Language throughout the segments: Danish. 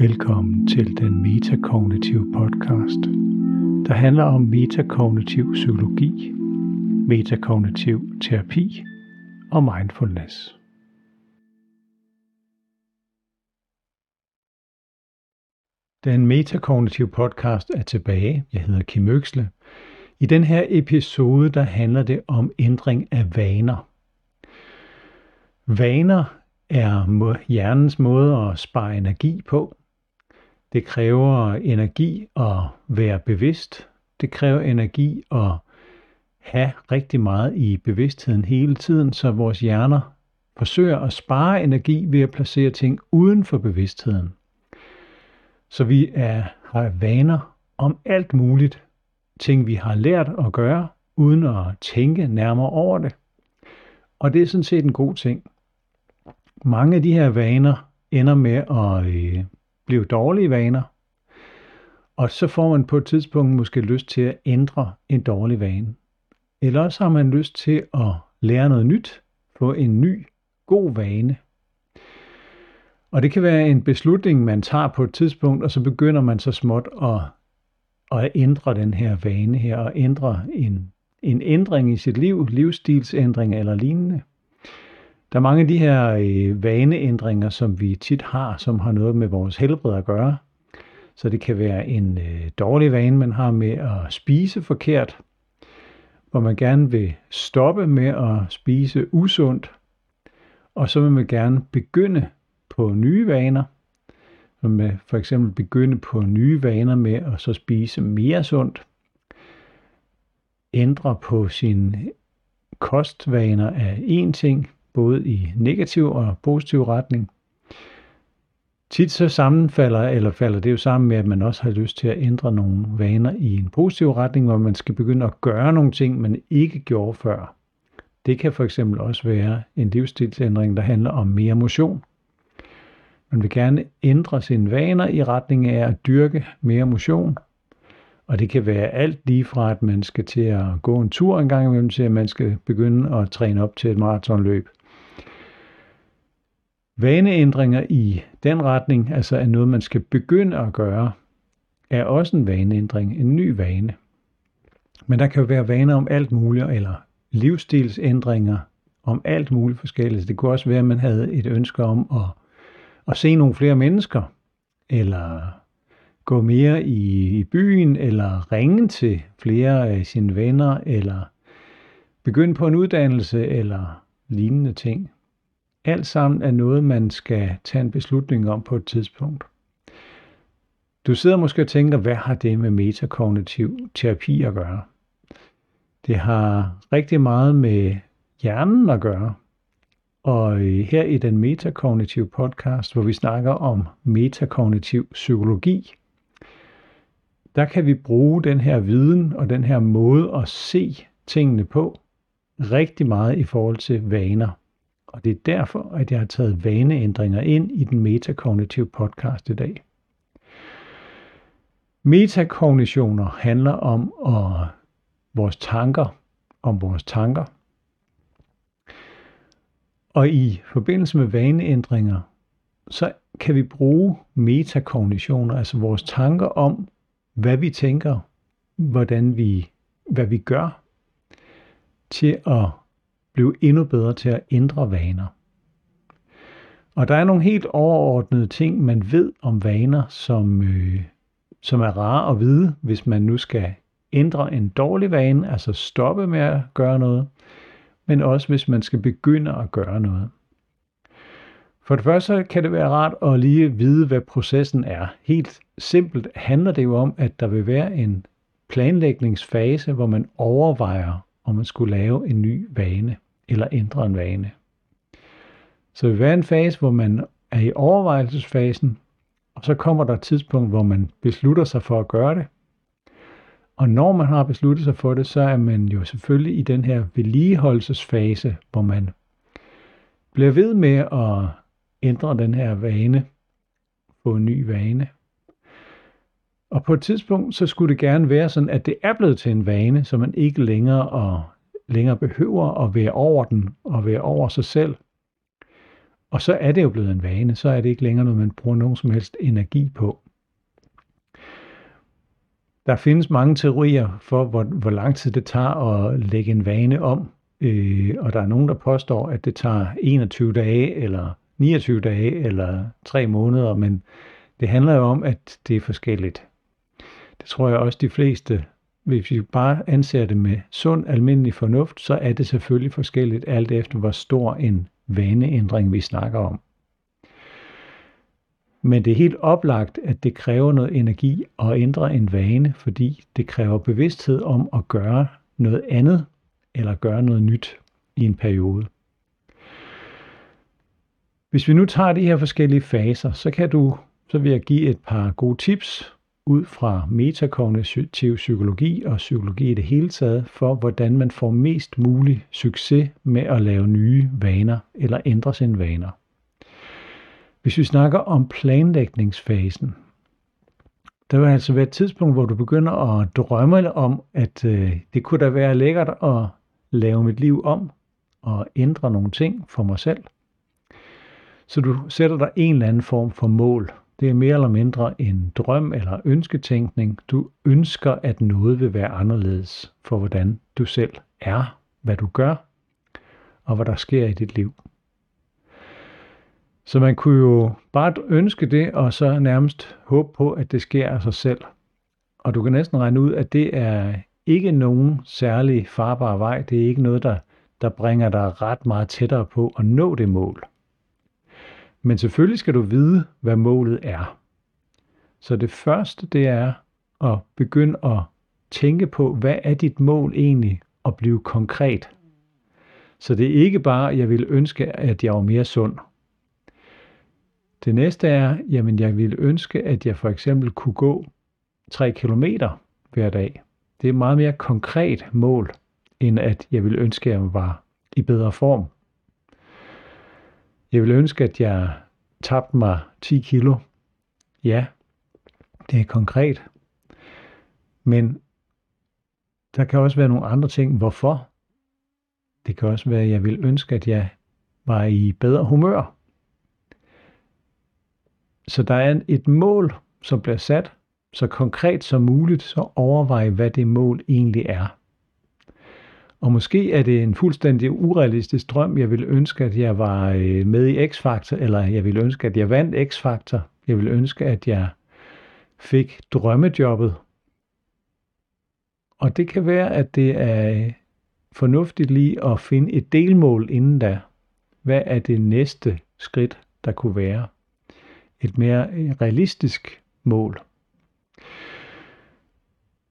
Velkommen til den metakognitive podcast, der handler om metakognitiv psykologi, metakognitiv terapi og mindfulness. Den metakognitive podcast er tilbage. Jeg hedder Kim Øksle. I den her episode, der handler det om ændring af vaner. Vaner er hjernens måde at spare energi på. Det kræver energi at være bevidst. Det kræver energi at have rigtig meget i bevidstheden hele tiden, så vores hjerner forsøger at spare energi ved at placere ting uden for bevidstheden. Så vi er, har vaner om alt muligt. Ting, vi har lært at gøre, uden at tænke nærmere over det. Og det er sådan set en god ting. Mange af de her vaner ender med at øh, blive dårlige vaner. Og så får man på et tidspunkt måske lyst til at ændre en dårlig vane. Eller også har man lyst til at lære noget nyt, få en ny, god vane. Og det kan være en beslutning, man tager på et tidspunkt, og så begynder man så småt at, at ændre den her vane her, og ændre en, en ændring i sit liv, livsstilsændring eller lignende. Der er mange af de her øh, vaneændringer, som vi tit har, som har noget med vores helbred at gøre. Så det kan være en øh, dårlig vane, man har med at spise forkert, hvor man gerne vil stoppe med at spise usundt, og så vil man gerne begynde på nye vaner. Så man for eksempel begynde på nye vaner med at så spise mere sundt. Ændre på sine kostvaner af en ting, både i negativ og positiv retning. Tit så sammenfalder, eller falder det jo sammen med, at man også har lyst til at ændre nogle vaner i en positiv retning, hvor man skal begynde at gøre nogle ting, man ikke gjorde før. Det kan for eksempel også være en livsstilsændring, der handler om mere motion. Man vil gerne ændre sine vaner i retning af at dyrke mere motion. Og det kan være alt lige fra, at man skal til at gå en tur en gang imellem, til at man skal begynde at træne op til et maratonløb. Vaneændringer i den retning, altså er noget, man skal begynde at gøre, er også en vaneændring, en ny vane. Men der kan jo være vaner om alt muligt, eller livsstilsændringer om alt muligt forskelligt. Det kunne også være, at man havde et ønske om at, at se nogle flere mennesker, eller gå mere i, i byen, eller ringe til flere af sine venner, eller begynde på en uddannelse, eller lignende ting. Alt sammen er noget, man skal tage en beslutning om på et tidspunkt. Du sidder måske og tænker, hvad har det med metakognitiv terapi at gøre? Det har rigtig meget med hjernen at gøre. Og øh, her i den metakognitive podcast, hvor vi snakker om metakognitiv psykologi, der kan vi bruge den her viden og den her måde at se tingene på rigtig meget i forhold til vaner. Og det er derfor, at jeg har taget vaneændringer ind i den metakognitive podcast i dag. Metakognitioner handler om at vores tanker, om vores tanker. Og i forbindelse med vaneændringer, så kan vi bruge metakognitioner, altså vores tanker om, hvad vi tænker, hvordan vi, hvad vi gør, til at blive endnu bedre til at ændre vaner. Og der er nogle helt overordnede ting, man ved om vaner, som, øh, som er rare at vide, hvis man nu skal ændre en dårlig vane, altså stoppe med at gøre noget, men også hvis man skal begynde at gøre noget. For det første kan det være rart at lige vide, hvad processen er. Helt simpelt handler det jo om, at der vil være en planlægningsfase, hvor man overvejer, om man skulle lave en ny vane eller ændre en vane. Så det vil være en fase, hvor man er i overvejelsesfasen, og så kommer der et tidspunkt, hvor man beslutter sig for at gøre det. Og når man har besluttet sig for det, så er man jo selvfølgelig i den her vedligeholdelsesfase, hvor man bliver ved med at ændre den her vane, få en ny vane. Og på et tidspunkt, så skulle det gerne være sådan, at det er blevet til en vane, så man ikke længere og længere behøver at være over den og være over sig selv. Og så er det jo blevet en vane, så er det ikke længere noget, man bruger nogen som helst energi på. Der findes mange teorier for, hvor, hvor lang tid det tager at lægge en vane om. Øh, og der er nogen, der påstår, at det tager 21 dage, eller 29 dage, eller 3 måneder, men det handler jo om, at det er forskelligt. Det tror jeg også de fleste, hvis vi bare anser det med sund almindelig fornuft, så er det selvfølgelig forskelligt alt efter, hvor stor en vaneændring vi snakker om. Men det er helt oplagt, at det kræver noget energi at ændre en vane, fordi det kræver bevidsthed om at gøre noget andet eller gøre noget nyt i en periode. Hvis vi nu tager de her forskellige faser, så kan du, så vil jeg give et par gode tips ud fra metakognitiv psykologi og psykologi i det hele taget, for hvordan man får mest mulig succes med at lave nye vaner eller ændre sine vaner. Hvis vi snakker om planlægningsfasen, der vil altså være et tidspunkt, hvor du begynder at drømme om, at øh, det kunne da være lækkert at lave mit liv om og ændre nogle ting for mig selv. Så du sætter dig en eller anden form for mål. Det er mere eller mindre en drøm eller ønsketænkning. Du ønsker, at noget vil være anderledes for, hvordan du selv er, hvad du gør og hvad der sker i dit liv. Så man kunne jo bare ønske det, og så nærmest håbe på, at det sker af sig selv. Og du kan næsten regne ud, at det er ikke nogen særlig farbar vej. Det er ikke noget, der, der bringer dig ret meget tættere på at nå det mål. Men selvfølgelig skal du vide, hvad målet er. Så det første, det er at begynde at tænke på, hvad er dit mål egentlig, at blive konkret. Så det er ikke bare, at jeg vil ønske, at jeg var mere sund. Det næste er, jamen jeg vil ønske, at jeg for eksempel kunne gå 3 km hver dag. Det er et meget mere konkret mål, end at jeg vil ønske, at jeg var i bedre form. Jeg vil ønske, at jeg tabte mig 10 kilo. Ja, det er konkret. Men der kan også være nogle andre ting. Hvorfor? Det kan også være, at jeg vil ønske, at jeg var i bedre humør. Så der er et mål, som bliver sat så konkret som muligt, så overvej, hvad det mål egentlig er. Og måske er det en fuldstændig urealistisk drøm. Jeg ville ønske, at jeg var øh, med i X-Factor, eller jeg ville ønske, at jeg vandt X-Factor. Jeg ville ønske, at jeg fik drømmejobbet. Og det kan være, at det er øh, fornuftigt lige at finde et delmål inden da. Hvad er det næste skridt, der kunne være? Et mere øh, realistisk mål.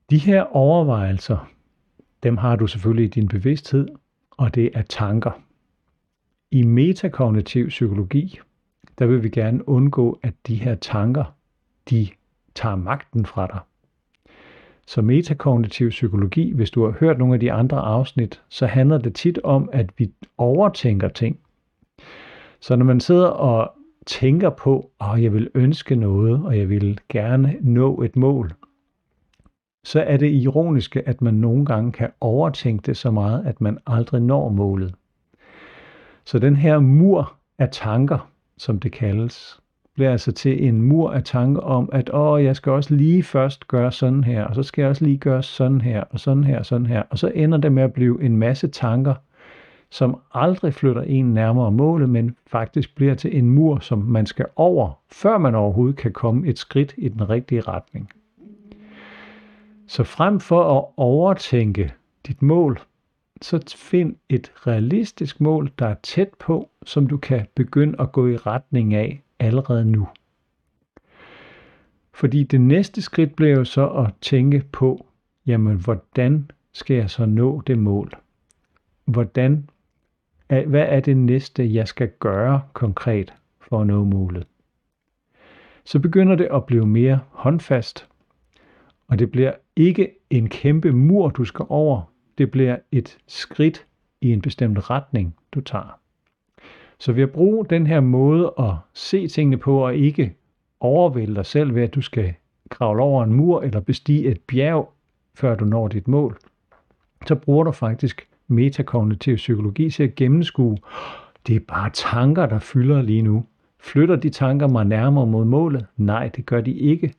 De her overvejelser, dem har du selvfølgelig i din bevidsthed, og det er tanker. I metakognitiv psykologi, der vil vi gerne undgå, at de her tanker, de tager magten fra dig. Så metakognitiv psykologi, hvis du har hørt nogle af de andre afsnit, så handler det tit om, at vi overtænker ting. Så når man sidder og tænker på, at jeg vil ønske noget, og jeg vil gerne nå et mål, så er det ironiske, at man nogle gange kan overtænke det så meget, at man aldrig når målet. Så den her mur af tanker, som det kaldes, bliver altså til en mur af tanker om, at åh, jeg skal også lige først gøre sådan her, og så skal jeg også lige gøre sådan her, og sådan her, og sådan her. Og så ender det med at blive en masse tanker, som aldrig flytter en nærmere målet, men faktisk bliver til en mur, som man skal over, før man overhovedet kan komme et skridt i den rigtige retning. Så frem for at overtænke dit mål, så find et realistisk mål, der er tæt på, som du kan begynde at gå i retning af allerede nu. Fordi det næste skridt bliver jo så at tænke på, jamen hvordan skal jeg så nå det mål? Hvordan, hvad er det næste, jeg skal gøre konkret for at nå målet? Så begynder det at blive mere håndfast, og det bliver ikke en kæmpe mur, du skal over. Det bliver et skridt i en bestemt retning, du tager. Så ved at bruge den her måde at se tingene på, og ikke overvælde dig selv ved, at du skal kravle over en mur eller bestige et bjerg, før du når dit mål, så bruger du faktisk metakognitiv psykologi til at gennemskue, det er bare tanker, der fylder lige nu. Flytter de tanker mig nærmere mod målet? Nej, det gør de ikke.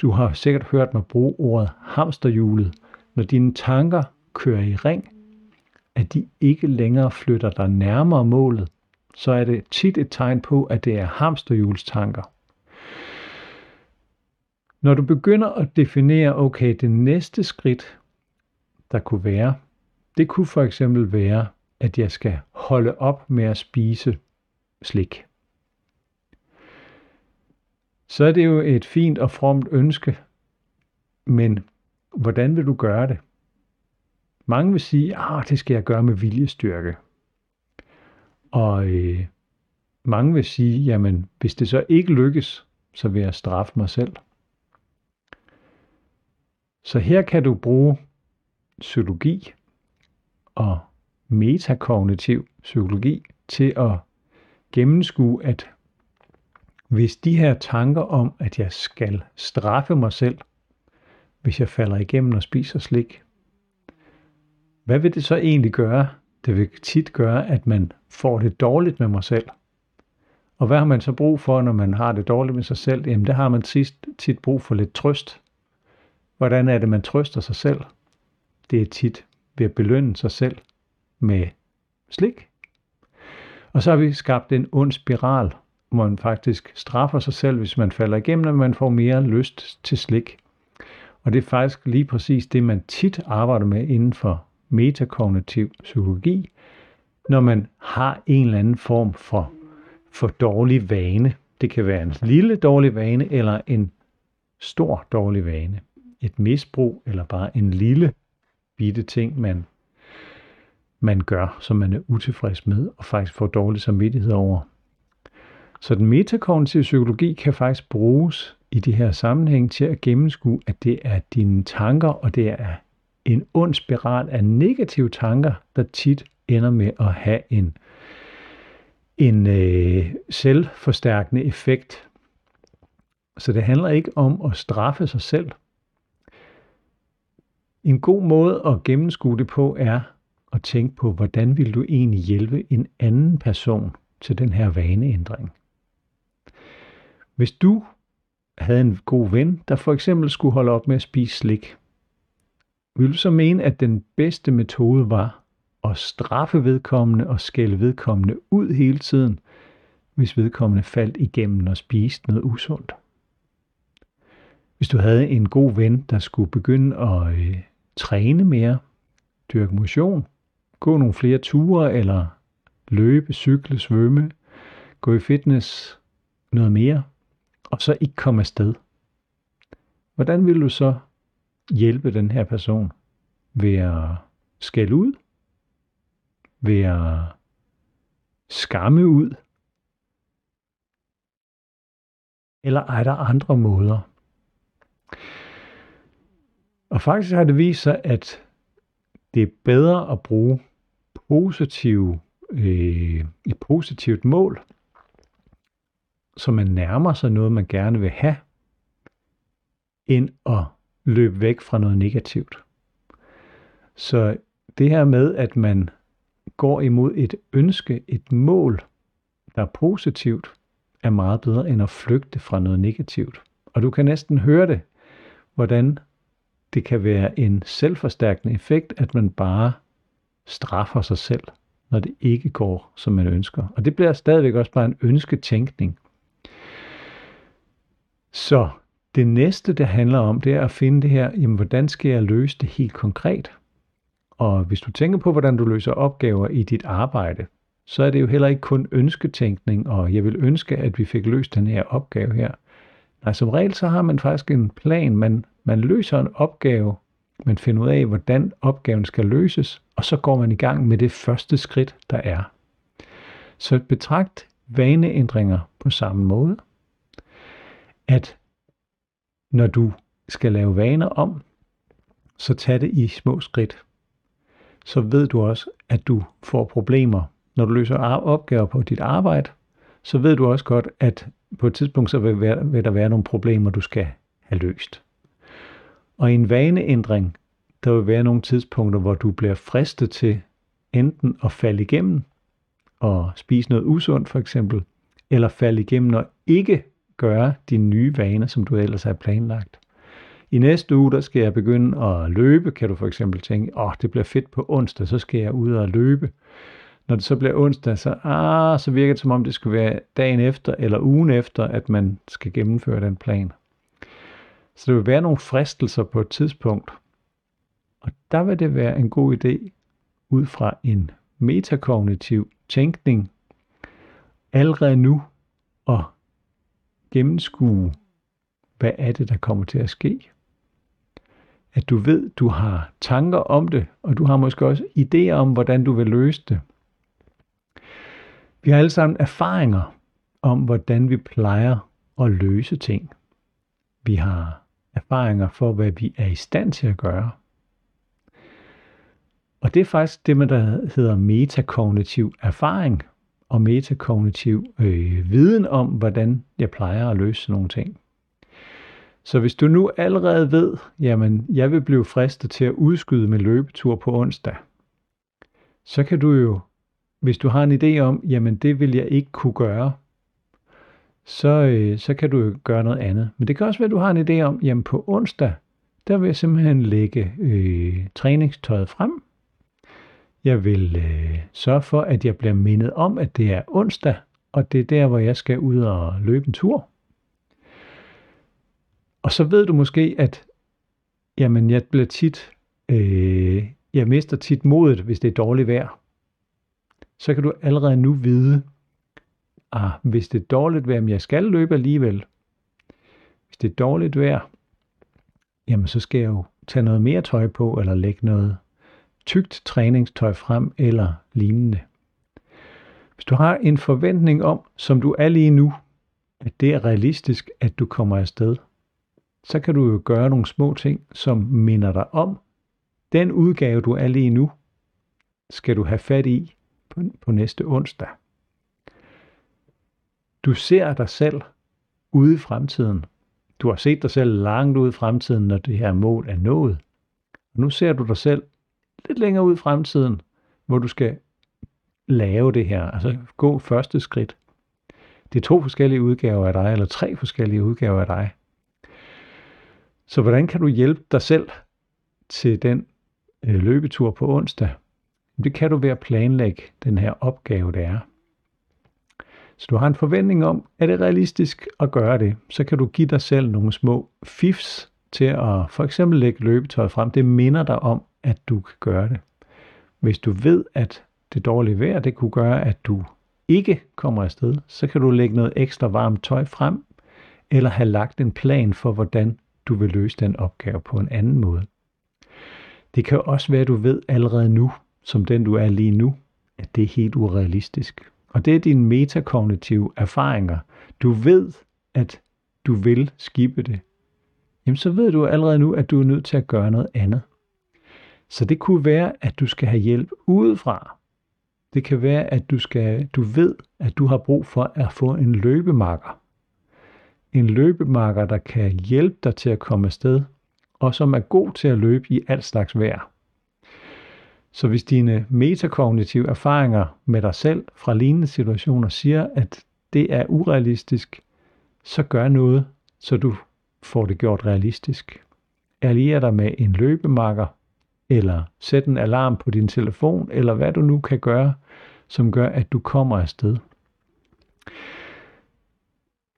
Du har sikkert hørt mig bruge ordet hamsterhjulet. Når dine tanker kører i ring, at de ikke længere flytter dig nærmere målet, så er det tit et tegn på, at det er hamsterhjulstanker. Når du begynder at definere, okay, det næste skridt, der kunne være, det kunne for eksempel være, at jeg skal holde op med at spise slik. Så er det jo et fint og fromt ønske, men hvordan vil du gøre det? Mange vil sige, at ah, det skal jeg gøre med viljestyrke. Og øh, mange vil sige, jamen hvis det så ikke lykkes, så vil jeg straffe mig selv. Så her kan du bruge psykologi og metakognitiv psykologi til at gennemskue, at hvis de her tanker om, at jeg skal straffe mig selv, hvis jeg falder igennem og spiser slik, hvad vil det så egentlig gøre? Det vil tit gøre, at man får det dårligt med mig selv. Og hvad har man så brug for, når man har det dårligt med sig selv? Jamen, det har man tit, tit brug for lidt trøst. Hvordan er det, man trøster sig selv? Det er tit ved at belønne sig selv med slik. Og så har vi skabt en ond spiral, man faktisk straffer sig selv, hvis man falder igennem, og man får mere lyst til slik. Og det er faktisk lige præcis det, man tit arbejder med inden for metakognitiv psykologi, når man har en eller anden form for, for dårlig vane. Det kan være en lille dårlig vane eller en stor dårlig vane. Et misbrug eller bare en lille bitte ting, man, man gør, som man er utilfreds med og faktisk får dårlig samvittighed over. Så den metakognitive psykologi kan faktisk bruges i de her sammenhæng til at gennemskue, at det er dine tanker, og det er en ond spiral af negative tanker, der tit ender med at have en, en øh, selvforstærkende effekt. Så det handler ikke om at straffe sig selv. En god måde at gennemskue det på er at tænke på, hvordan vil du egentlig hjælpe en anden person til den her vaneændring. Hvis du havde en god ven, der for eksempel skulle holde op med at spise slik, ville du så mene, at den bedste metode var at straffe vedkommende og skælde vedkommende ud hele tiden, hvis vedkommende faldt igennem og spiste noget usundt? Hvis du havde en god ven, der skulle begynde at øh, træne mere, dyrke motion, gå nogle flere ture eller løbe, cykle, svømme, gå i fitness, noget mere, og så ikke komme afsted. Hvordan vil du så hjælpe den her person? Ved at skælde ud? Ved at skamme ud? Eller er der andre måder? Og faktisk har det vist sig, at det er bedre at bruge positive, øh, et positivt mål, så man nærmer sig noget, man gerne vil have, end at løbe væk fra noget negativt. Så det her med, at man går imod et ønske, et mål, der er positivt, er meget bedre end at flygte fra noget negativt. Og du kan næsten høre det, hvordan det kan være en selvforstærkende effekt, at man bare straffer sig selv, når det ikke går, som man ønsker. Og det bliver stadigvæk også bare en ønsketænkning. Så det næste, det handler om, det er at finde det her, jamen hvordan skal jeg løse det helt konkret? Og hvis du tænker på, hvordan du løser opgaver i dit arbejde, så er det jo heller ikke kun ønsketænkning, og jeg vil ønske, at vi fik løst den her opgave her. Nej, som regel så har man faktisk en plan. Man, man løser en opgave, man finder ud af, hvordan opgaven skal løses, og så går man i gang med det første skridt, der er. Så betragt vaneændringer på samme måde, at når du skal lave vaner om, så tag det i små skridt. Så ved du også, at du får problemer. Når du løser opgaver på dit arbejde, så ved du også godt, at på et tidspunkt så vil, være, vil der være nogle problemer, du skal have løst. Og i en vaneændring, der vil være nogle tidspunkter, hvor du bliver fristet til enten at falde igennem og spise noget usundt for eksempel, eller falde igennem og ikke gøre dine nye vaner, som du ellers har planlagt. I næste uge, der skal jeg begynde at løbe, kan du for eksempel tænke, åh, oh, det bliver fedt på onsdag, så skal jeg ud og løbe. Når det så bliver onsdag, så, ah, så virker det som om, det skulle være dagen efter eller ugen efter, at man skal gennemføre den plan. Så der vil være nogle fristelser på et tidspunkt. Og der vil det være en god idé ud fra en metakognitiv tænkning allerede nu at gennemskue, hvad er det, der kommer til at ske. At du ved, du har tanker om det, og du har måske også idéer om, hvordan du vil løse det. Vi har alle sammen erfaringer om, hvordan vi plejer at løse ting. Vi har erfaringer for, hvad vi er i stand til at gøre. Og det er faktisk det, man der hedder metakognitiv erfaring og metakognitiv øh, viden om, hvordan jeg plejer at løse nogle ting. Så hvis du nu allerede ved, jamen jeg vil blive fristet til at udskyde min løbetur på onsdag, så kan du jo, hvis du har en idé om, jamen det vil jeg ikke kunne gøre, så, øh, så kan du jo gøre noget andet. Men det kan også være, at du har en idé om, jamen på onsdag, der vil jeg simpelthen lægge øh, træningstøjet frem. Jeg vil øh, sørge for, at jeg bliver mindet om, at det er onsdag, og det er der, hvor jeg skal ud og løbe en tur. Og så ved du måske, at jamen, jeg bliver tit, øh, jeg mister tit modet, hvis det er dårligt vejr. Så kan du allerede nu vide, ah, hvis det er dårligt vejr, men jeg skal løbe alligevel. Hvis det er dårligt vejr, jamen så skal jeg jo tage noget mere tøj på, eller lægge noget tykt træningstøj frem, eller lignende. Hvis du har en forventning om, som du er lige nu, at det er realistisk, at du kommer afsted, så kan du jo gøre nogle små ting, som minder dig om, den udgave, du er lige nu, skal du have fat i på, på næste onsdag. Du ser dig selv ude i fremtiden. Du har set dig selv langt ude i fremtiden, når det her mål er nået. Og nu ser du dig selv lidt længere ud i fremtiden, hvor du skal lave det her, altså gå første skridt. Det er to forskellige udgaver af dig, eller tre forskellige udgaver af dig. Så hvordan kan du hjælpe dig selv til den øh, løbetur på onsdag? Det kan du ved at planlægge den her opgave, det er. Så du har en forventning om, er det realistisk at gøre det, så kan du give dig selv nogle små fifs til at for eksempel lægge løbetøjet frem. Det minder dig om, at du kan gøre det. Hvis du ved, at det dårlige vejr, det kunne gøre, at du ikke kommer afsted, så kan du lægge noget ekstra varmt tøj frem, eller have lagt en plan for, hvordan du vil løse den opgave på en anden måde. Det kan også være, at du ved allerede nu, som den du er lige nu, at det er helt urealistisk. Og det er dine metakognitive erfaringer. Du ved, at du vil skibe det. Jamen så ved du allerede nu, at du er nødt til at gøre noget andet. Så det kunne være, at du skal have hjælp udefra. Det kan være, at du, skal, du ved, at du har brug for at få en løbemakker. En løbemarker, der kan hjælpe dig til at komme afsted, og som er god til at løbe i alt slags vejr. Så hvis dine metakognitive erfaringer med dig selv fra lignende situationer siger, at det er urealistisk, så gør noget, så du får det gjort realistisk. Allier dig med en løbemakker, eller sæt en alarm på din telefon, eller hvad du nu kan gøre, som gør, at du kommer afsted.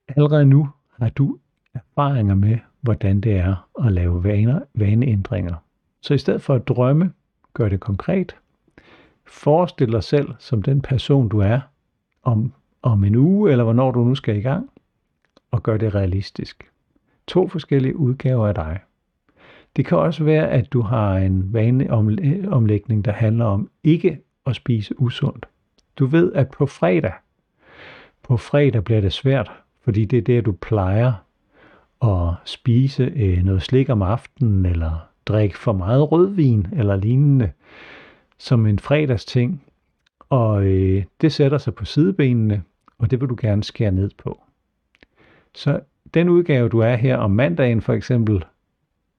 Allerede nu har du erfaringer med, hvordan det er at lave vaner, vaneændringer. Så i stedet for at drømme, gør det konkret. Forestil dig selv som den person, du er om, om en uge, eller hvornår du nu skal i gang, og gør det realistisk. To forskellige udgaver af dig. Det kan også være, at du har en vaneomlægning, der handler om ikke at spise usundt. Du ved, at på fredag, på fredag bliver det svært, fordi det er der, du plejer at spise øh, noget slik om aftenen, eller drikke for meget rødvin, eller lignende, som en fredagsting. Og øh, det sætter sig på sidebenene, og det vil du gerne skære ned på. Så den udgave, du er her om mandagen for eksempel,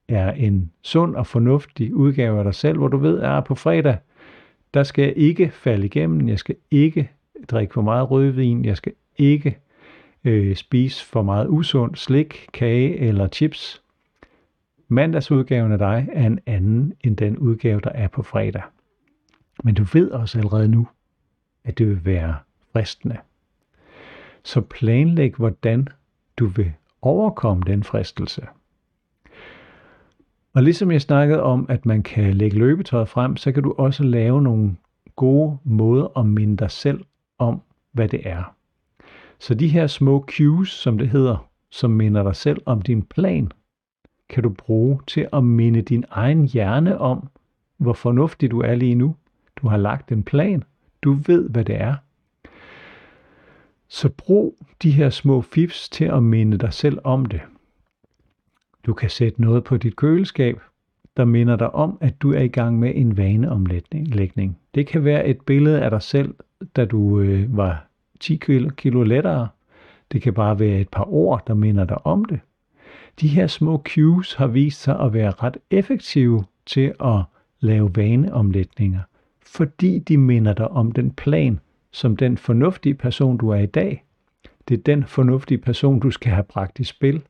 er en sund og fornuftig udgave af dig selv, hvor du ved, at på fredag, der skal jeg ikke falde igennem, jeg skal ikke drikke for meget rødvin, jeg skal ikke øh, spise for meget usund slik, kage eller chips. Mandagsudgaven af dig er en anden end den udgave, der er på fredag. Men du ved også allerede nu, at det vil være fristende. Så planlæg, hvordan du vil overkomme den fristelse. Og ligesom jeg snakkede om, at man kan lægge løbetøjet frem, så kan du også lave nogle gode måder at minde dig selv om, hvad det er. Så de her små cues, som det hedder, som minder dig selv om din plan, kan du bruge til at minde din egen hjerne om, hvor fornuftig du er lige nu. Du har lagt en plan. Du ved, hvad det er. Så brug de her små fifs til at minde dig selv om det. Du kan sætte noget på dit køleskab, der minder dig om, at du er i gang med en vaneomlægning. Det kan være et billede af dig selv, da du øh, var 10 kilo, lettere. Det kan bare være et par ord, der minder dig om det. De her små cues har vist sig at være ret effektive til at lave vaneomlægninger, fordi de minder dig om den plan, som den fornuftige person, du er i dag. Det er den fornuftige person, du skal have bragt i spil,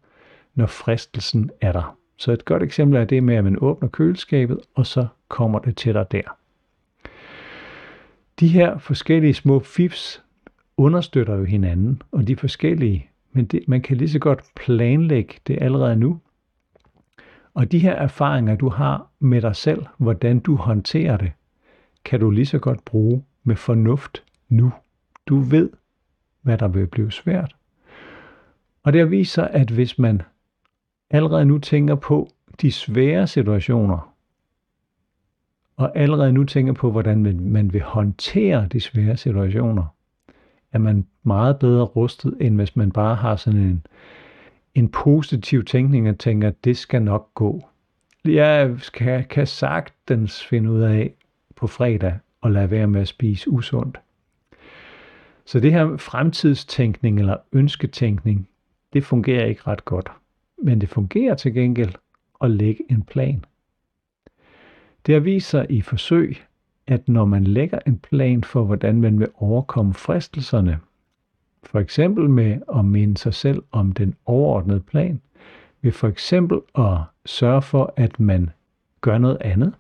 når fristelsen er der. Så et godt eksempel er det med, at man åbner køleskabet, og så kommer det til dig der. De her forskellige små fifs understøtter jo hinanden, og de forskellige, men det, man kan lige så godt planlægge det allerede nu. Og de her erfaringer, du har med dig selv, hvordan du håndterer det, kan du lige så godt bruge med fornuft nu. Du ved, hvad der vil blive svært. Og det viser, at hvis man allerede nu tænker på de svære situationer, og allerede nu tænker på, hvordan man vil håndtere de svære situationer, er man meget bedre rustet, end hvis man bare har sådan en, en positiv tænkning og tænker, at det skal nok gå. Jeg kan, kan sagtens finde ud af på fredag at lade være med at spise usundt. Så det her fremtidstænkning eller ønsketænkning, det fungerer ikke ret godt. Men det fungerer til gengæld at lægge en plan. Det har vist sig i forsøg, at når man lægger en plan for, hvordan man vil overkomme fristelserne, for eksempel med at minde sig selv om den overordnede plan, ved for eksempel at sørge for, at man gør noget andet.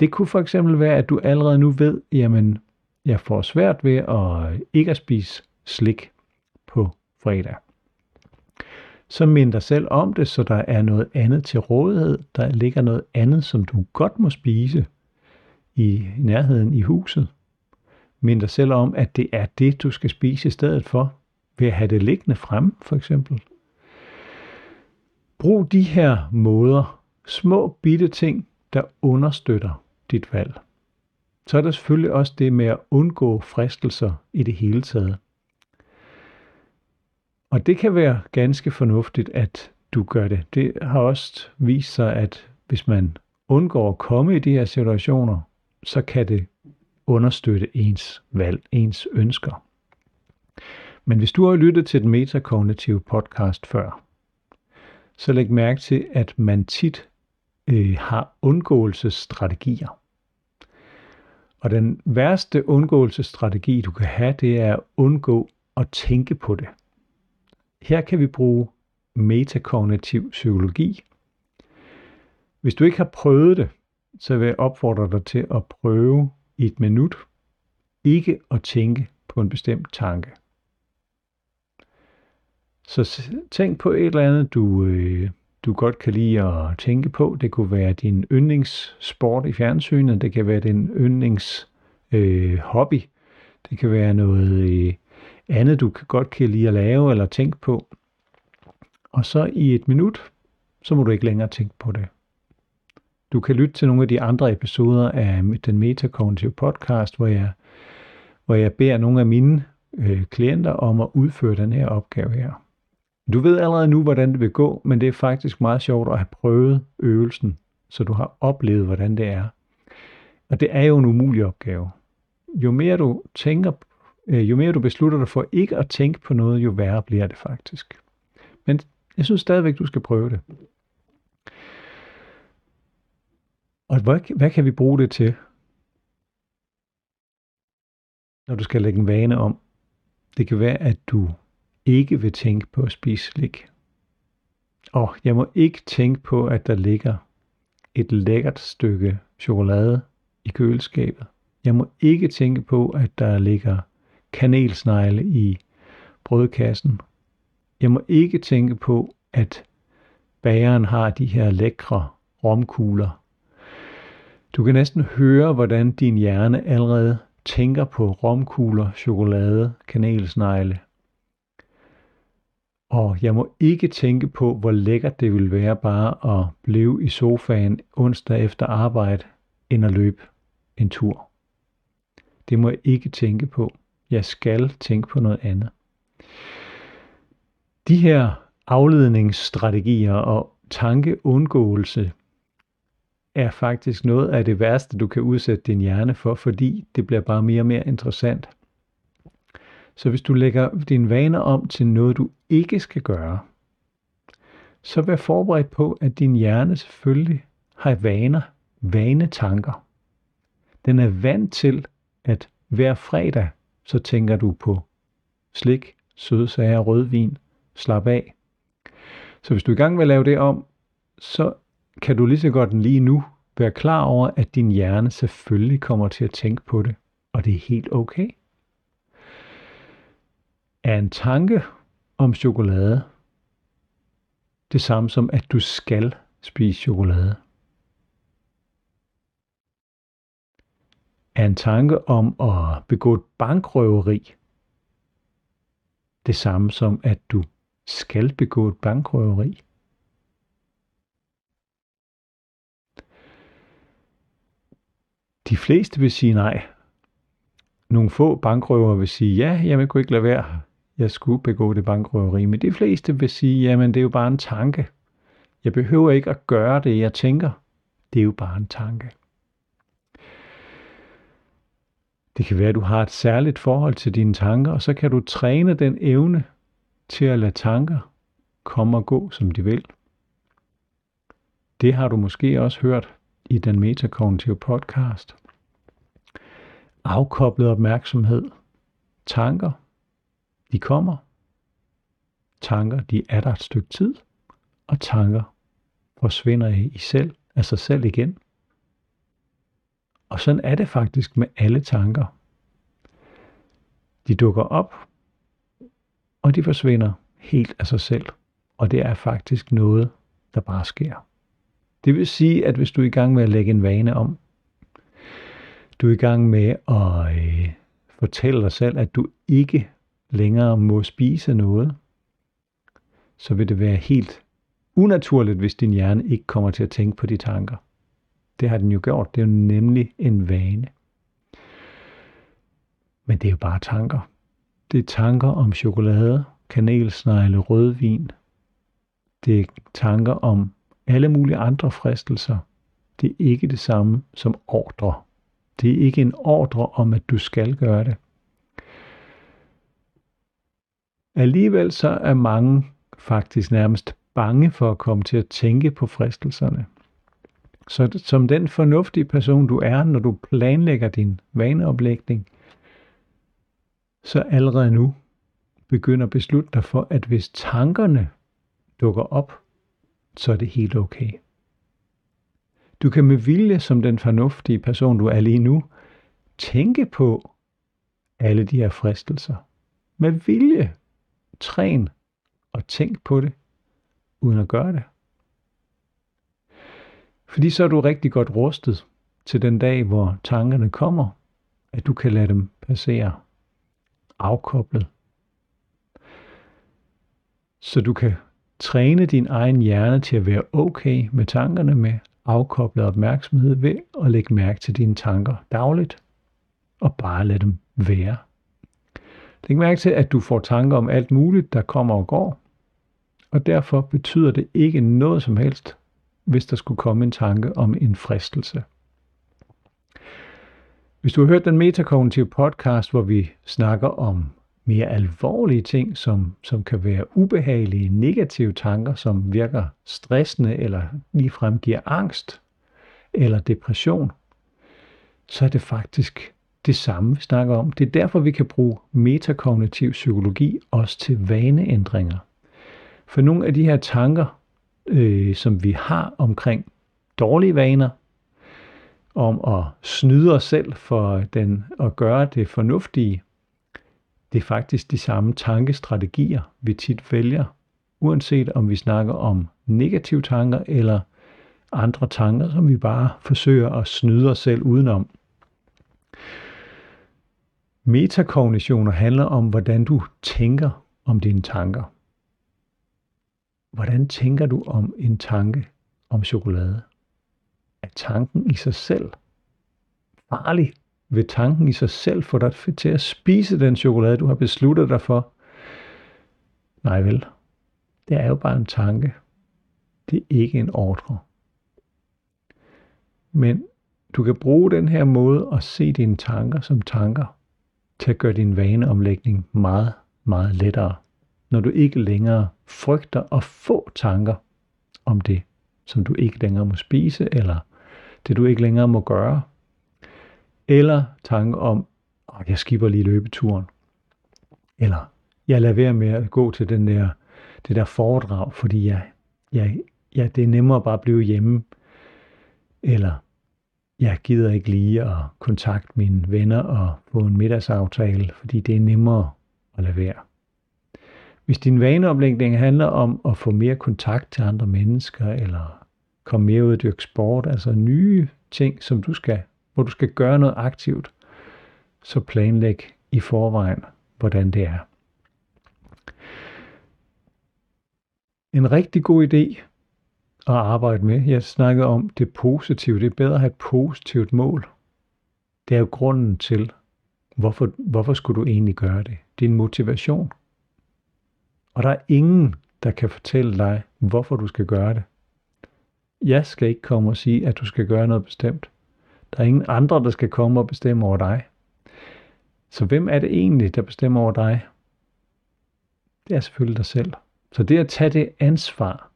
Det kunne for eksempel være, at du allerede nu ved, jamen, jeg får svært ved at ikke at spise slik på fredag. Så mind dig selv om det, så der er noget andet til rådighed. Der ligger noget andet, som du godt må spise i nærheden i huset. Mind dig selv om, at det er det, du skal spise i stedet for, ved at have det liggende frem, for eksempel. Brug de her måder, små bitte ting, der understøtter dit valg. Så er der selvfølgelig også det med at undgå fristelser i det hele taget. Og det kan være ganske fornuftigt, at du gør det. Det har også vist sig, at hvis man undgår at komme i de her situationer, så kan det understøtte ens valg, ens ønsker. Men hvis du har lyttet til den metakognitive podcast før, så læg mærke til, at man tit øh, har undgåelsesstrategier. Og den værste undgåelsesstrategi, du kan have, det er at undgå at tænke på det. Her kan vi bruge metakognitiv psykologi. Hvis du ikke har prøvet det, så vil jeg opfordre dig til at prøve i et minut ikke at tænke på en bestemt tanke. Så tænk på et eller andet, du, øh, du godt kan lide at tænke på. Det kunne være din yndlingssport i fjernsynet, det kan være din yndlings øh, hobby, det kan være noget øh, andet, du godt kan lide at lave eller tænke på. Og så i et minut, så må du ikke længere tænke på det. Du kan lytte til nogle af de andre episoder af den Metakognitive podcast, hvor jeg, hvor jeg beder nogle af mine øh, klienter om at udføre den her opgave her. Du ved allerede nu, hvordan det vil gå, men det er faktisk meget sjovt at have prøvet øvelsen, så du har oplevet, hvordan det er. Og det er jo en umulig opgave. Jo mere du tænker, øh, jo mere du beslutter dig for ikke at tænke på noget, jo værre bliver det faktisk. Men jeg synes stadigvæk, du skal prøve det. Og hvad, hvad kan vi bruge det til? når du skal lægge en vane om. Det kan være, at du ikke vil tænke på at spise slik. Og jeg må ikke tænke på, at der ligger et lækkert stykke chokolade i køleskabet. Jeg må ikke tænke på, at der ligger kanelsnegle i brødkassen. Jeg må ikke tænke på, at bageren har de her lækre romkugler. Du kan næsten høre, hvordan din hjerne allerede tænker på romkugler, chokolade, kanelsnegle. Og jeg må ikke tænke på, hvor lækkert det ville være bare at blive i sofaen onsdag efter arbejde, end at løbe en tur. Det må jeg ikke tænke på. Jeg skal tænke på noget andet. De her afledningsstrategier og tankeundgåelse er faktisk noget af det værste, du kan udsætte din hjerne for, fordi det bliver bare mere og mere interessant. Så hvis du lægger dine vaner om til noget, du ikke skal gøre, så vær forberedt på, at din hjerne selvfølgelig har vaner, vanetanker. Den er vant til, at hver fredag, så tænker du på slik, sødsager, rødvin, slap af. Så hvis du er i gang med at lave det om, så kan du lige så godt lige nu være klar over, at din hjerne selvfølgelig kommer til at tænke på det, og det er helt okay. Er en tanke om chokolade det samme som, at du skal spise chokolade? Er en tanke om at begå et bankrøveri det samme som, at du skal begå et bankrøveri? De fleste vil sige nej. Nogle få bankrøver vil sige, ja, jeg kunne ikke lade være. Jeg skulle begå det bankrøveri. Men de fleste vil sige, jamen det er jo bare en tanke. Jeg behøver ikke at gøre det, jeg tænker. Det er jo bare en tanke. Det kan være, at du har et særligt forhold til dine tanker, og så kan du træne den evne til at lade tanker komme og gå, som de vil. Det har du måske også hørt i den metakognitive podcast. Afkoblet opmærksomhed. Tanker, de kommer. Tanker, de er der et stykke tid. Og tanker forsvinder i selv, af sig selv igen. Og sådan er det faktisk med alle tanker. De dukker op, og de forsvinder helt af sig selv. Og det er faktisk noget, der bare sker. Det vil sige, at hvis du er i gang med at lægge en vane om, du er i gang med at øh, fortælle dig selv, at du ikke længere må spise noget, så vil det være helt unaturligt, hvis din hjerne ikke kommer til at tænke på de tanker. Det har den jo gjort. Det er jo nemlig en vane. Men det er jo bare tanker. Det er tanker om chokolade, kanelsnegle, rødvin. Det er tanker om alle mulige andre fristelser, det er ikke det samme som ordre. Det er ikke en ordre om, at du skal gøre det. Alligevel så er mange faktisk nærmest bange for at komme til at tænke på fristelserne. Så som den fornuftige person du er, når du planlægger din vaneoplægning, så allerede nu begynder at beslutte dig for, at hvis tankerne dukker op, så er det helt okay. Du kan med vilje, som den fornuftige person, du er lige nu, tænke på alle de her fristelser. Med vilje. Træn og tænk på det, uden at gøre det. Fordi så er du rigtig godt rustet til den dag, hvor tankerne kommer, at du kan lade dem passere afkoblet. Så du kan Træne din egen hjerne til at være okay med tankerne med afkoblet opmærksomhed ved at lægge mærke til dine tanker dagligt og bare lade dem være. Læg mærke til, at du får tanker om alt muligt, der kommer og går, og derfor betyder det ikke noget som helst, hvis der skulle komme en tanke om en fristelse. Hvis du har hørt den metakognitive podcast, hvor vi snakker om mere alvorlige ting, som, som kan være ubehagelige, negative tanker, som virker stressende eller ligefrem giver angst eller depression, så er det faktisk det samme, vi snakker om. Det er derfor, vi kan bruge metakognitiv psykologi også til vaneændringer. For nogle af de her tanker, øh, som vi har omkring dårlige vaner, om at snyde os selv for den at gøre det fornuftige, det er faktisk de samme tankestrategier, vi tit vælger, uanset om vi snakker om negative tanker eller andre tanker, som vi bare forsøger at snyde os selv udenom. Metakognitioner handler om, hvordan du tænker om dine tanker. Hvordan tænker du om en tanke om chokolade? Er tanken i sig selv farlig? Vil tanken i sig selv få dig til at spise den chokolade, du har besluttet dig for? Nej vel, det er jo bare en tanke. Det er ikke en ordre. Men du kan bruge den her måde at se dine tanker som tanker til at gøre din vaneomlægning meget, meget lettere, når du ikke længere frygter at få tanker om det, som du ikke længere må spise, eller det du ikke længere må gøre, eller tanker om, at jeg skipper lige løbeturen, eller jeg lader være med at gå til den der, det der foredrag, fordi jeg, jeg, ja, det er nemmere bare at blive hjemme, eller jeg gider ikke lige at kontakte mine venner og få en middagsaftale, fordi det er nemmere at lade være. Hvis din vaneomlægning handler om at få mere kontakt til andre mennesker, eller komme mere ud og dyrke sport, altså nye ting, som du skal, hvor du skal gøre noget aktivt, så planlæg i forvejen, hvordan det er. En rigtig god idé at arbejde med. Jeg snakkede om det positive. Det er bedre at have et positivt mål. Det er jo grunden til, hvorfor, hvorfor skulle du egentlig gøre det. Din motivation. Og der er ingen, der kan fortælle dig, hvorfor du skal gøre det. Jeg skal ikke komme og sige, at du skal gøre noget bestemt. Der er ingen andre, der skal komme og bestemme over dig. Så hvem er det egentlig, der bestemmer over dig? Det er selvfølgelig dig selv. Så det at tage det ansvar,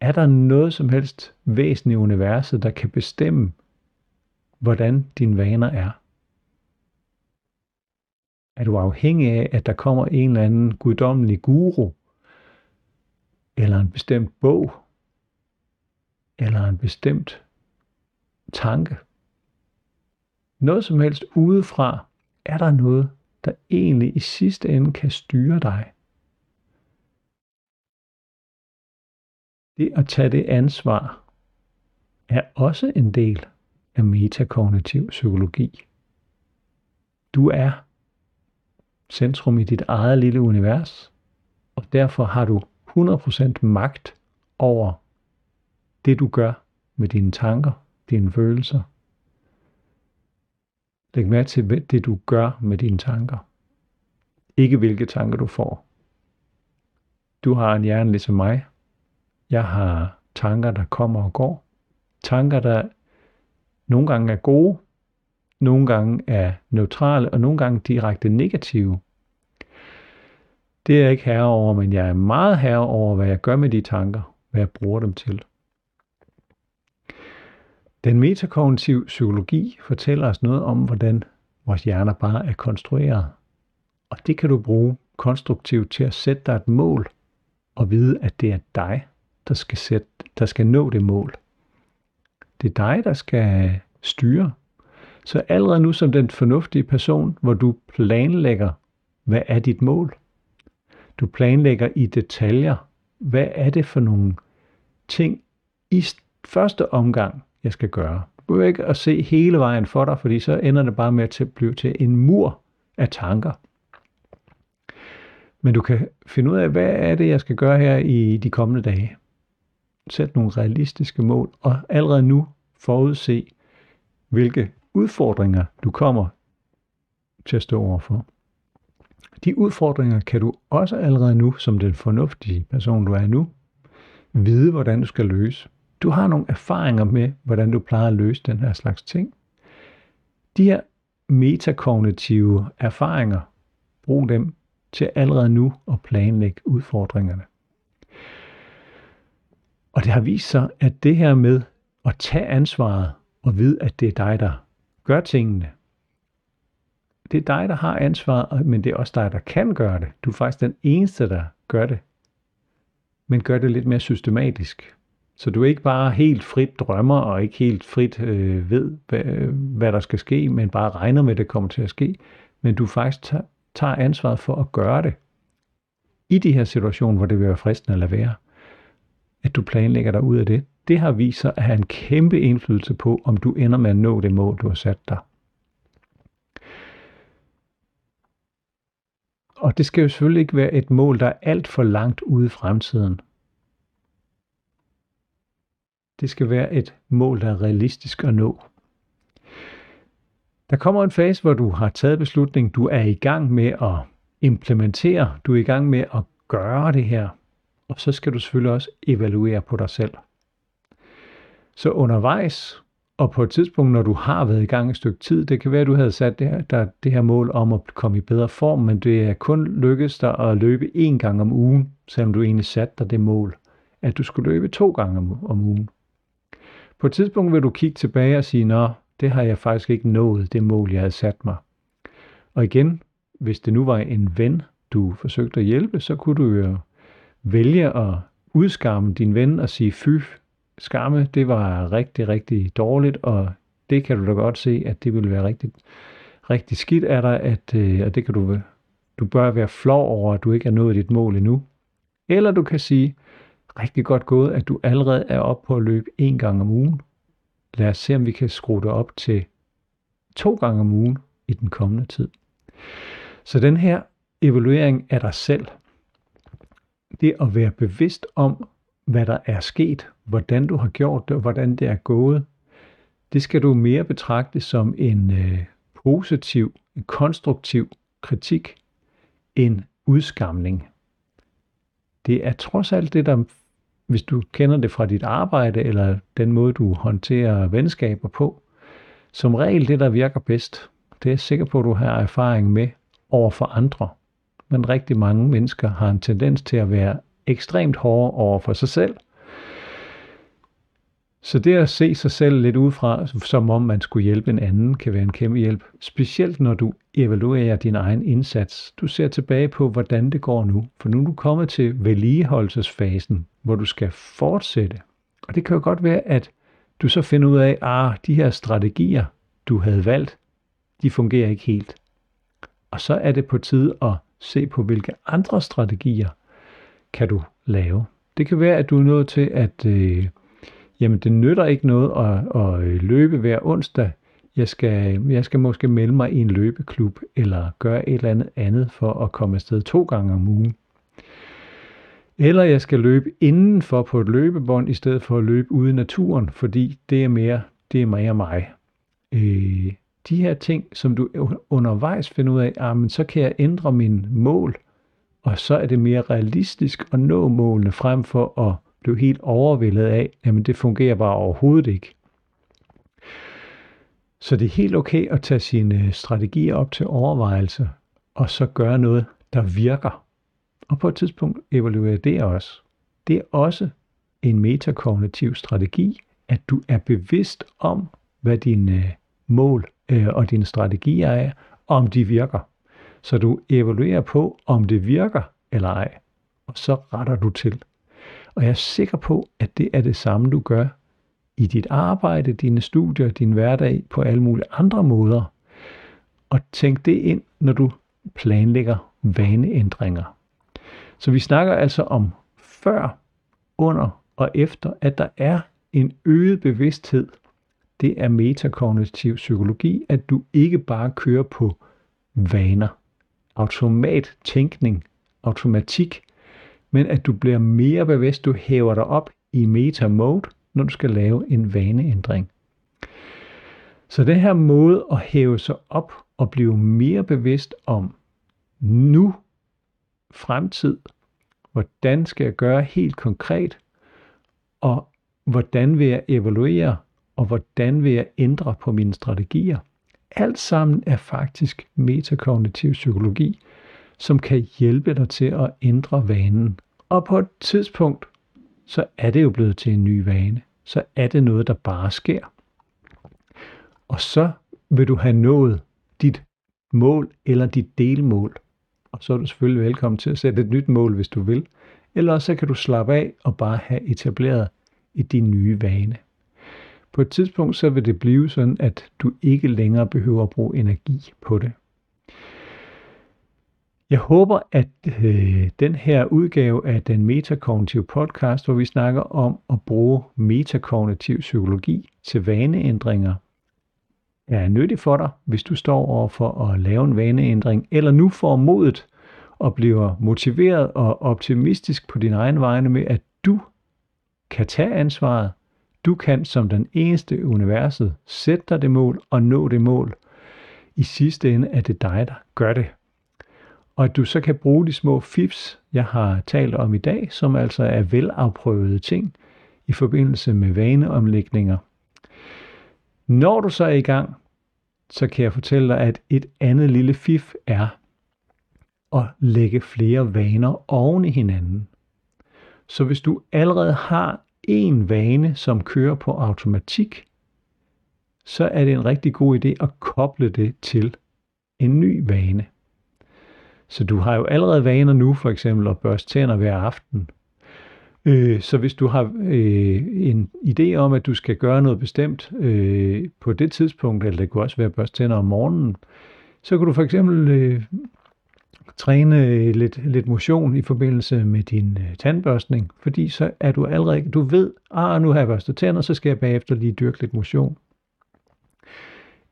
er der noget som helst væsen i universet, der kan bestemme, hvordan dine vaner er? Er du afhængig af, at der kommer en eller anden guddommelig guru, eller en bestemt bog, eller en bestemt tanke? Noget som helst udefra, er der noget, der egentlig i sidste ende kan styre dig? Det at tage det ansvar er også en del af metakognitiv psykologi. Du er centrum i dit eget lille univers, og derfor har du 100% magt over det, du gør med dine tanker, dine følelser. Læg mærke til det, du gør med dine tanker. Ikke hvilke tanker du får. Du har en hjerne ligesom mig, jeg har tanker, der kommer og går. Tanker, der nogle gange er gode, nogle gange er neutrale, og nogle gange direkte negative. Det er jeg ikke herre over, men jeg er meget herre over, hvad jeg gør med de tanker, hvad jeg bruger dem til. Den metakognitive psykologi fortæller os noget om, hvordan vores hjerner bare er konstrueret. Og det kan du bruge konstruktivt til at sætte dig et mål og vide, at det er dig, der skal, sætte, der skal nå det mål. Det er dig, der skal styre. Så allerede nu som den fornuftige person, hvor du planlægger, hvad er dit mål? Du planlægger i detaljer, hvad er det for nogle ting i første omgang, jeg skal gøre. Du behøver ikke at se hele vejen for dig, fordi så ender det bare med at blive til en mur af tanker. Men du kan finde ud af, hvad er det, jeg skal gøre her i de kommende dage sætte nogle realistiske mål, og allerede nu forudse, hvilke udfordringer du kommer til at stå overfor. De udfordringer kan du også allerede nu, som den fornuftige person du er nu, vide, hvordan du skal løse. Du har nogle erfaringer med, hvordan du plejer at løse den her slags ting. De her metakognitive erfaringer, brug dem til allerede nu at planlægge udfordringerne. Og det har vist sig, at det her med at tage ansvaret og vide, at det er dig, der gør tingene, det er dig, der har ansvaret, men det er også dig, der kan gøre det. Du er faktisk den eneste, der gør det. Men gør det lidt mere systematisk. Så du ikke bare helt frit drømmer og ikke helt frit øh, ved, hvad, hvad der skal ske, men bare regner med, at det kommer til at ske. Men du faktisk tager, tager ansvaret for at gøre det. I de her situationer, hvor det vil være fristende at lade være. At du planlægger dig ud af det. Det har vist sig at have en kæmpe indflydelse på, om du ender med at nå det mål, du har sat dig. Og det skal jo selvfølgelig ikke være et mål, der er alt for langt ude i fremtiden. Det skal være et mål, der er realistisk at nå. Der kommer en fase, hvor du har taget beslutning, du er i gang med at implementere, du er i gang med at gøre det her, og så skal du selvfølgelig også evaluere på dig selv. Så undervejs, og på et tidspunkt, når du har været i gang et stykke tid, det kan være, at du havde sat det her, der, det her mål om at komme i bedre form, men det er kun lykkedes dig at løbe én gang om ugen, selvom du egentlig satte dig det mål, at du skulle løbe to gange om, om ugen. På et tidspunkt vil du kigge tilbage og sige, nå, det har jeg faktisk ikke nået, det mål, jeg havde sat mig. Og igen, hvis det nu var en ven, du forsøgte at hjælpe, så kunne du jo vælge at udskamme din ven og sige, fy, skamme, det var rigtig, rigtig dårligt, og det kan du da godt se, at det ville være rigtig, rigtig skidt af dig, at, øh, og det kan du, du bør være flov over, at du ikke er nået dit mål endnu. Eller du kan sige, rigtig godt gået, at du allerede er oppe på at løbe en gang om ugen. Lad os se, om vi kan skrue dig op til to gange om ugen i den kommende tid. Så den her evaluering af dig selv, det at være bevidst om, hvad der er sket, hvordan du har gjort det, og hvordan det er gået, det skal du mere betragte som en øh, positiv, en konstruktiv kritik, en udskamning. Det er trods alt det, der hvis du kender det fra dit arbejde, eller den måde, du håndterer venskaber på, som regel det, der virker bedst, det er jeg sikker på, at du har erfaring med over for andre. Men rigtig mange mennesker har en tendens til at være ekstremt hårde over for sig selv. Så det at se sig selv lidt udefra, som om man skulle hjælpe en anden, kan være en kæmpe hjælp. Specielt når du evaluerer din egen indsats. Du ser tilbage på, hvordan det går nu. For nu er du kommet til vedligeholdelsesfasen, hvor du skal fortsætte. Og det kan jo godt være, at du så finder ud af, at ah, de her strategier, du havde valgt, de fungerer ikke helt. Og så er det på tide at se på, hvilke andre strategier kan du lave. Det kan være, at du er nået til, at øh, jamen, det nytter ikke noget at, at øh, løbe hver onsdag. Jeg skal, jeg skal måske melde mig i en løbeklub, eller gøre et eller andet andet for at komme afsted to gange om ugen. Eller jeg skal løbe indenfor på et løbebånd, i stedet for at løbe ude i naturen, fordi det er mere, det er mere mig. Øh, de her ting, som du undervejs finder ud af, ah, men så kan jeg ændre min mål, og så er det mere realistisk at nå målene, frem for at blive helt overvældet af, jamen det fungerer bare overhovedet ikke. Så det er helt okay at tage sine øh, strategier op til overvejelse, og så gøre noget, der virker. Og på et tidspunkt evaluere det også. Det er også en metakognitiv strategi, at du er bevidst om, hvad dine øh, mål øh, og dine strategier er, om de virker. Så du evaluerer på, om det virker eller ej, og så retter du til. Og jeg er sikker på, at det er det samme, du gør i dit arbejde, dine studier, din hverdag på alle mulige andre måder. Og tænk det ind, når du planlægger vaneændringer. Så vi snakker altså om før, under og efter, at der er en øget bevidsthed. Det er metakognitiv psykologi, at du ikke bare kører på vaner, automat tænkning, automatik, men at du bliver mere bevidst, du hæver dig op i meta-mode, når du skal lave en vaneændring. Så den her måde at hæve sig op og blive mere bevidst om nu, fremtid, hvordan skal jeg gøre helt konkret, og hvordan vil jeg evaluere, og hvordan vil jeg ændre på mine strategier. Alt sammen er faktisk metakognitiv psykologi, som kan hjælpe dig til at ændre vanen. Og på et tidspunkt, så er det jo blevet til en ny vane. Så er det noget, der bare sker. Og så vil du have nået dit mål eller dit delmål. Og så er du selvfølgelig velkommen til at sætte et nyt mål, hvis du vil. Eller så kan du slappe af og bare have etableret i din nye vane. På et tidspunkt så vil det blive sådan, at du ikke længere behøver at bruge energi på det. Jeg håber, at øh, den her udgave af den metakognitive podcast, hvor vi snakker om at bruge metakognitiv psykologi til vaneændringer, er nyttig for dig, hvis du står over for at lave en vaneændring, eller nu får modet og bliver motiveret og optimistisk på din egen vegne med, at du kan tage ansvaret. Du kan som den eneste i universet sætte dig det mål og nå det mål. I sidste ende er det dig, der gør det. Og at du så kan bruge de små fifs, jeg har talt om i dag, som altså er velafprøvede ting i forbindelse med vaneomlægninger. Når du så er i gang, så kan jeg fortælle dig, at et andet lille fif er at lægge flere vaner oven i hinanden. Så hvis du allerede har en vane, som kører på automatik, så er det en rigtig god idé at koble det til en ny vane. Så du har jo allerede vaner nu, for eksempel at børste tænder hver aften. Øh, så hvis du har øh, en idé om, at du skal gøre noget bestemt øh, på det tidspunkt, eller det kunne også være at børste tænder om morgenen, så kan du for eksempel øh, træne øh, lidt, lidt motion i forbindelse med din øh, tandbørstning, fordi så er du allerede, du ved, ah, nu har jeg børstet tænder, så skal jeg bagefter lige dyrke lidt motion.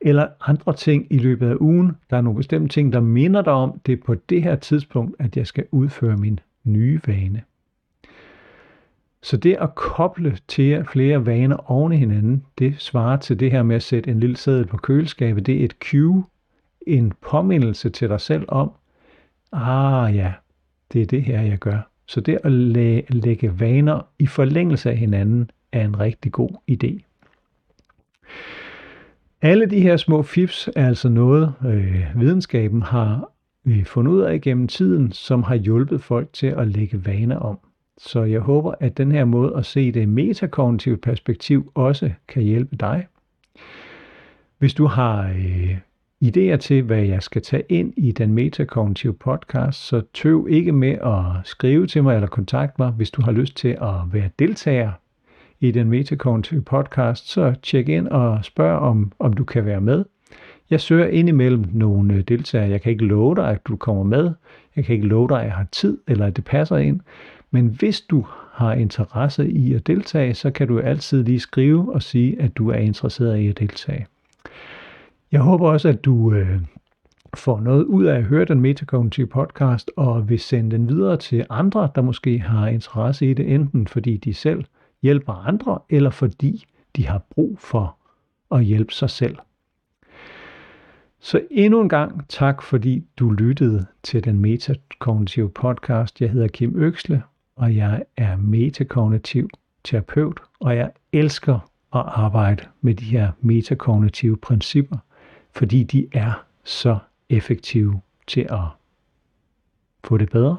Eller andre ting i løbet af ugen. Der er nogle bestemte ting, der minder dig om, det er på det her tidspunkt, at jeg skal udføre min nye vane. Så det at koble til flere vaner oven i hinanden, det svarer til det her med at sætte en lille sædel på køleskabet. Det er et cue, en påmindelse til dig selv om, ah ja, det er det her, jeg gør. Så det at læ- lægge vaner i forlængelse af hinanden er en rigtig god idé. Alle de her små fifs er altså noget, øh, videnskaben har øh, fundet ud af gennem tiden, som har hjulpet folk til at lægge vaner om. Så jeg håber, at den her måde at se det metakognitive perspektiv også kan hjælpe dig. Hvis du har øh, idéer til, hvad jeg skal tage ind i den metakognitive podcast, så tøv ikke med at skrive til mig eller kontakte mig, hvis du har lyst til at være deltager i den metakognitive podcast, så tjek ind og spørg, om, om du kan være med. Jeg søger indimellem nogle deltagere. Jeg kan ikke love dig, at du kommer med. Jeg kan ikke love dig, at jeg har tid, eller at det passer ind. Men hvis du har interesse i at deltage, så kan du altid lige skrive og sige, at du er interesseret i at deltage. Jeg håber også, at du øh, får noget ud af at høre den metakognitive podcast, og vil sende den videre til andre, der måske har interesse i det, enten fordi de selv hjælper andre, eller fordi de har brug for at hjælpe sig selv. Så endnu en gang tak, fordi du lyttede til den metakognitive podcast. Jeg hedder Kim Øksle, og jeg er metakognitiv terapeut, og jeg elsker at arbejde med de her metakognitive principper, fordi de er så effektive til at få det bedre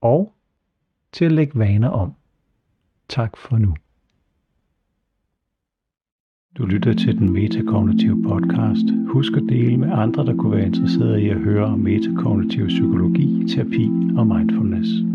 og til at lægge vaner om. Tak for nu. Du lytter til den metakognitive podcast. Husk at dele med andre, der kunne være interesserede i at høre om metakognitiv psykologi, terapi og mindfulness.